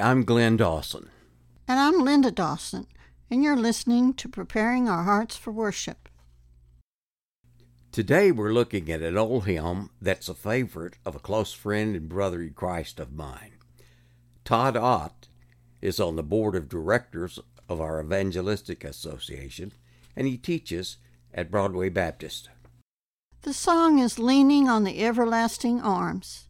I'm Glenn Dawson. And I'm Linda Dawson, and you're listening to Preparing Our Hearts for Worship. Today we're looking at an old hymn that's a favorite of a close friend and brother in Christ of mine. Todd Ott is on the board of directors of our Evangelistic Association, and he teaches at Broadway Baptist. The song is Leaning on the Everlasting Arms.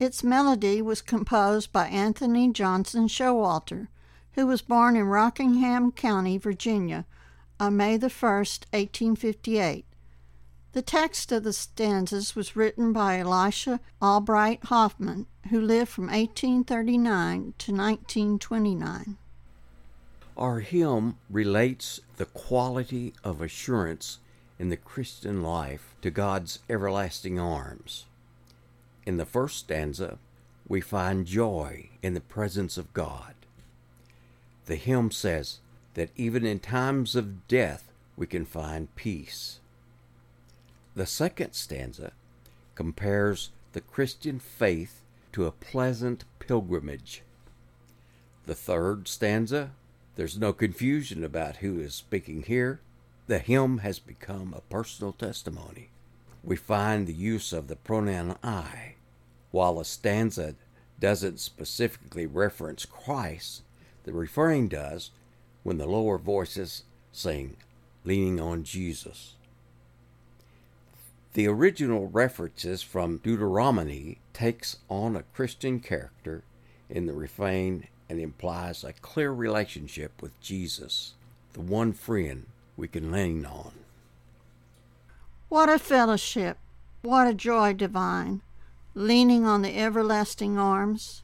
Its melody was composed by Anthony Johnson Showalter, who was born in Rockingham County, Virginia, on May the 1st, 1858. The text of the stanzas was written by Elisha Albright Hoffman, who lived from 1839 to 1929. Our hymn relates the quality of assurance in the Christian life to God's everlasting arms. In the first stanza, we find joy in the presence of God. The hymn says that even in times of death, we can find peace. The second stanza compares the Christian faith to a pleasant pilgrimage. The third stanza, there's no confusion about who is speaking here. The hymn has become a personal testimony. We find the use of the pronoun I. While a stanza doesn't specifically reference Christ, the refrain does when the lower voices sing, leaning on Jesus. The original references from Deuteronomy takes on a Christian character in the refrain and implies a clear relationship with Jesus, the one friend we can lean on. What a fellowship! What a joy divine! Leaning on the everlasting arms.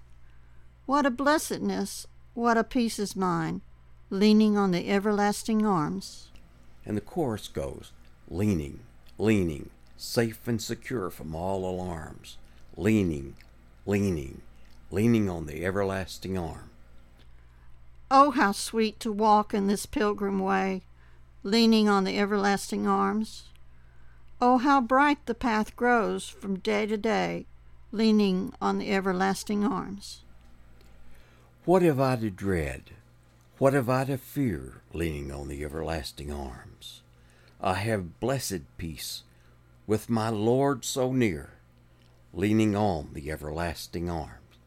What a blessedness! What a peace is mine! Leaning on the everlasting arms. And the chorus goes leaning, leaning, safe and secure from all alarms, leaning, leaning, leaning on the everlasting arm. Oh, how sweet to walk in this pilgrim way, leaning on the everlasting arms. Oh, how bright the path grows from day to day, leaning on the everlasting arms. What have I to dread? What have I to fear, leaning on the everlasting arms? I have blessed peace, with my Lord so near, leaning on the everlasting arms.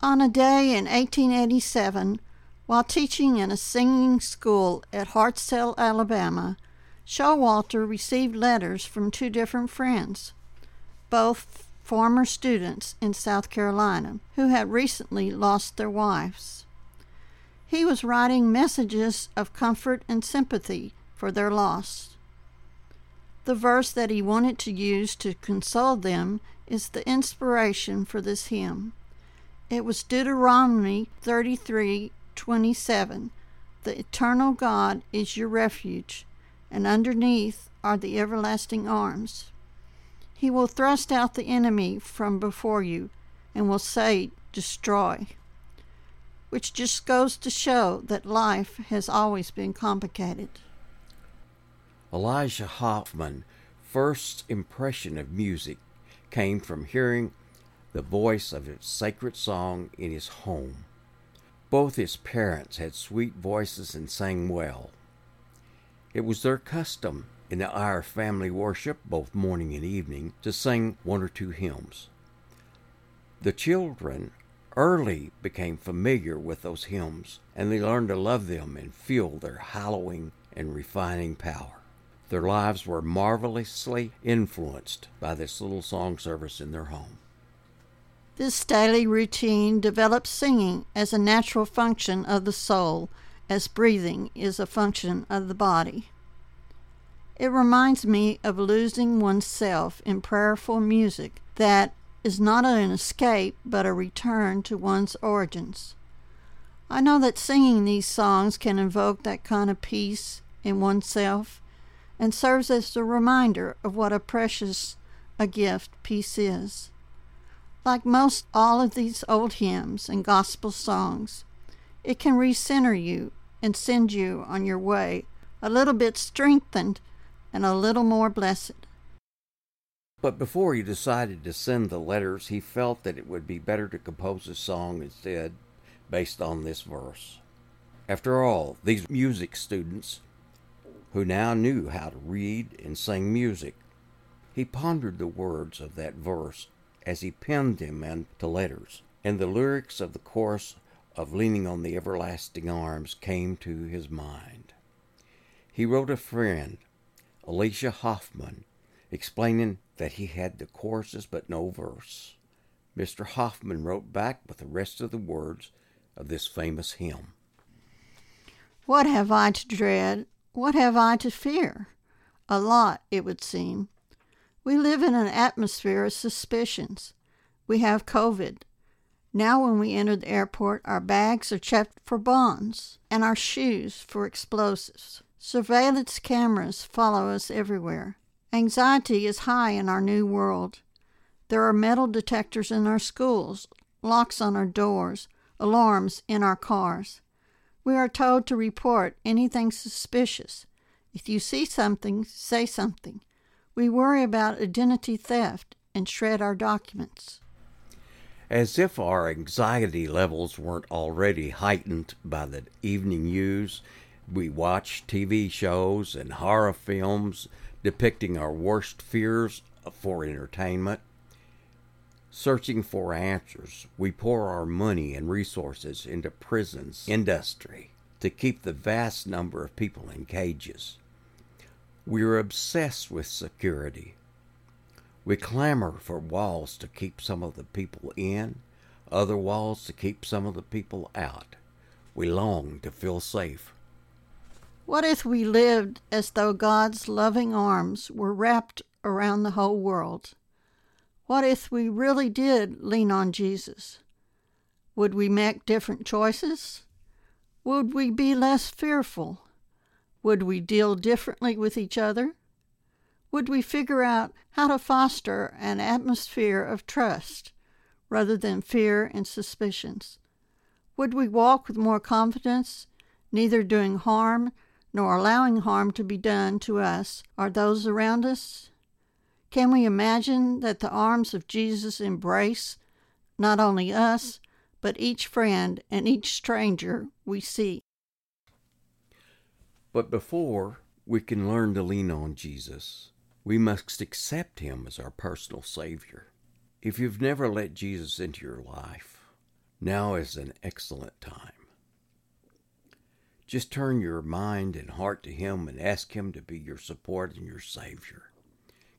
On a day in 1887, while teaching in a singing school at Hartselle, Alabama, Showalter received letters from two different friends, both former students in South Carolina, who had recently lost their wives. He was writing messages of comfort and sympathy for their loss. The verse that he wanted to use to console them is the inspiration for this hymn. It was Deuteronomy 33:27. The eternal God is your refuge, and underneath are the everlasting arms. He will thrust out the enemy from before you and will say, Destroy. Which just goes to show that life has always been complicated. Elijah Hoffman first impression of music came from hearing the voice of a sacred song in his home. Both his parents had sweet voices and sang well. It was their custom in the our family worship, both morning and evening, to sing one or two hymns. The children early became familiar with those hymns, and they learned to love them and feel their hallowing and refining power. Their lives were marvelously influenced by this little song service in their home. This daily routine develops singing as a natural function of the soul, as breathing is a function of the body. It reminds me of losing oneself in prayerful music that is not an escape but a return to one's origins. I know that singing these songs can invoke that kind of peace in oneself and serves as a reminder of what a precious a gift peace is. Like most all of these old hymns and gospel songs, it can recenter you and send you on your way a little bit strengthened and a little more blessed. But before he decided to send the letters, he felt that it would be better to compose a song instead based on this verse. After all, these music students, who now knew how to read and sing music, he pondered the words of that verse as he penned them into letters, and the lyrics of the chorus of Leaning on the Everlasting Arms came to his mind. He wrote a friend, Elisha Hoffman, explaining that he had the choruses but no verse. Mr. Hoffman wrote back with the rest of the words of this famous hymn. What have I to dread? What have I to fear? A lot, it would seem. We live in an atmosphere of suspicions. We have COVID. Now, when we enter the airport, our bags are checked for bonds and our shoes for explosives. Surveillance cameras follow us everywhere. Anxiety is high in our new world. There are metal detectors in our schools, locks on our doors, alarms in our cars. We are told to report anything suspicious. If you see something, say something. We worry about identity theft and shred our documents. As if our anxiety levels weren't already heightened by the evening news, we watch TV shows and horror films depicting our worst fears for entertainment. Searching for answers, we pour our money and resources into prisons, industry, to keep the vast number of people in cages. We are obsessed with security. We clamor for walls to keep some of the people in, other walls to keep some of the people out. We long to feel safe. What if we lived as though God's loving arms were wrapped around the whole world? What if we really did lean on Jesus? Would we make different choices? Would we be less fearful? Would we deal differently with each other? Would we figure out how to foster an atmosphere of trust rather than fear and suspicions? Would we walk with more confidence, neither doing harm nor allowing harm to be done to us or those around us? Can we imagine that the arms of Jesus embrace not only us, but each friend and each stranger we see? But before we can learn to lean on Jesus, we must accept Him as our personal Savior. If you've never let Jesus into your life, now is an excellent time. Just turn your mind and heart to Him and ask Him to be your support and your Savior,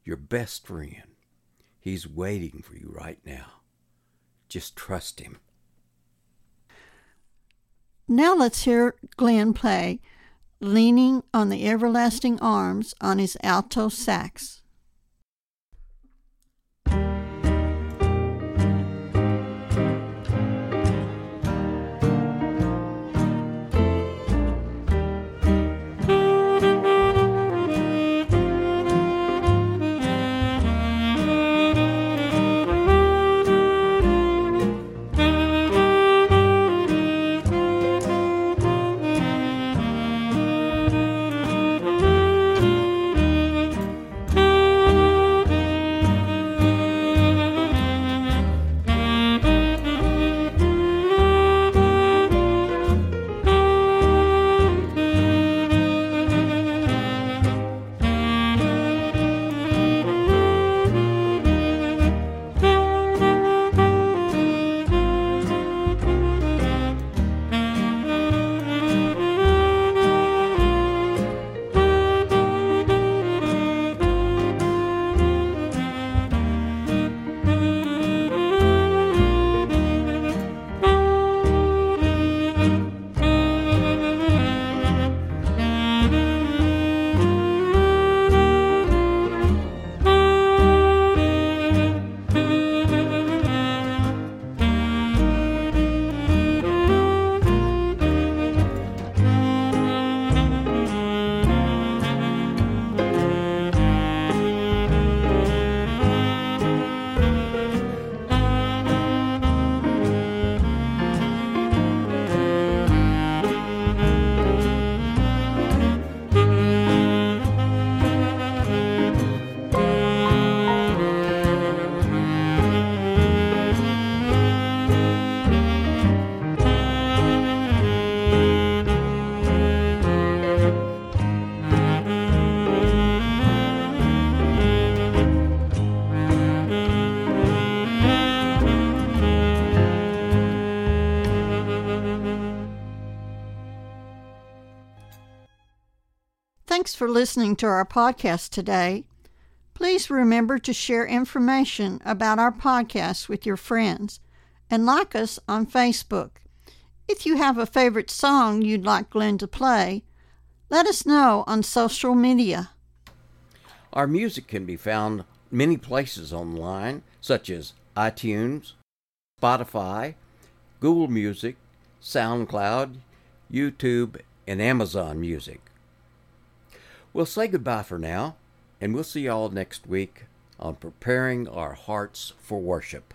your best friend. He's waiting for you right now. Just trust Him. Now let's hear Glenn play Leaning on the Everlasting Arms on his alto sax. For listening to our podcast today. Please remember to share information about our podcast with your friends and like us on Facebook. If you have a favorite song you'd like Glenn to play, let us know on social media. Our music can be found many places online, such as iTunes, Spotify, Google Music, SoundCloud, YouTube, and Amazon Music. We'll say goodbye for now, and we'll see you all next week on Preparing Our Hearts for Worship.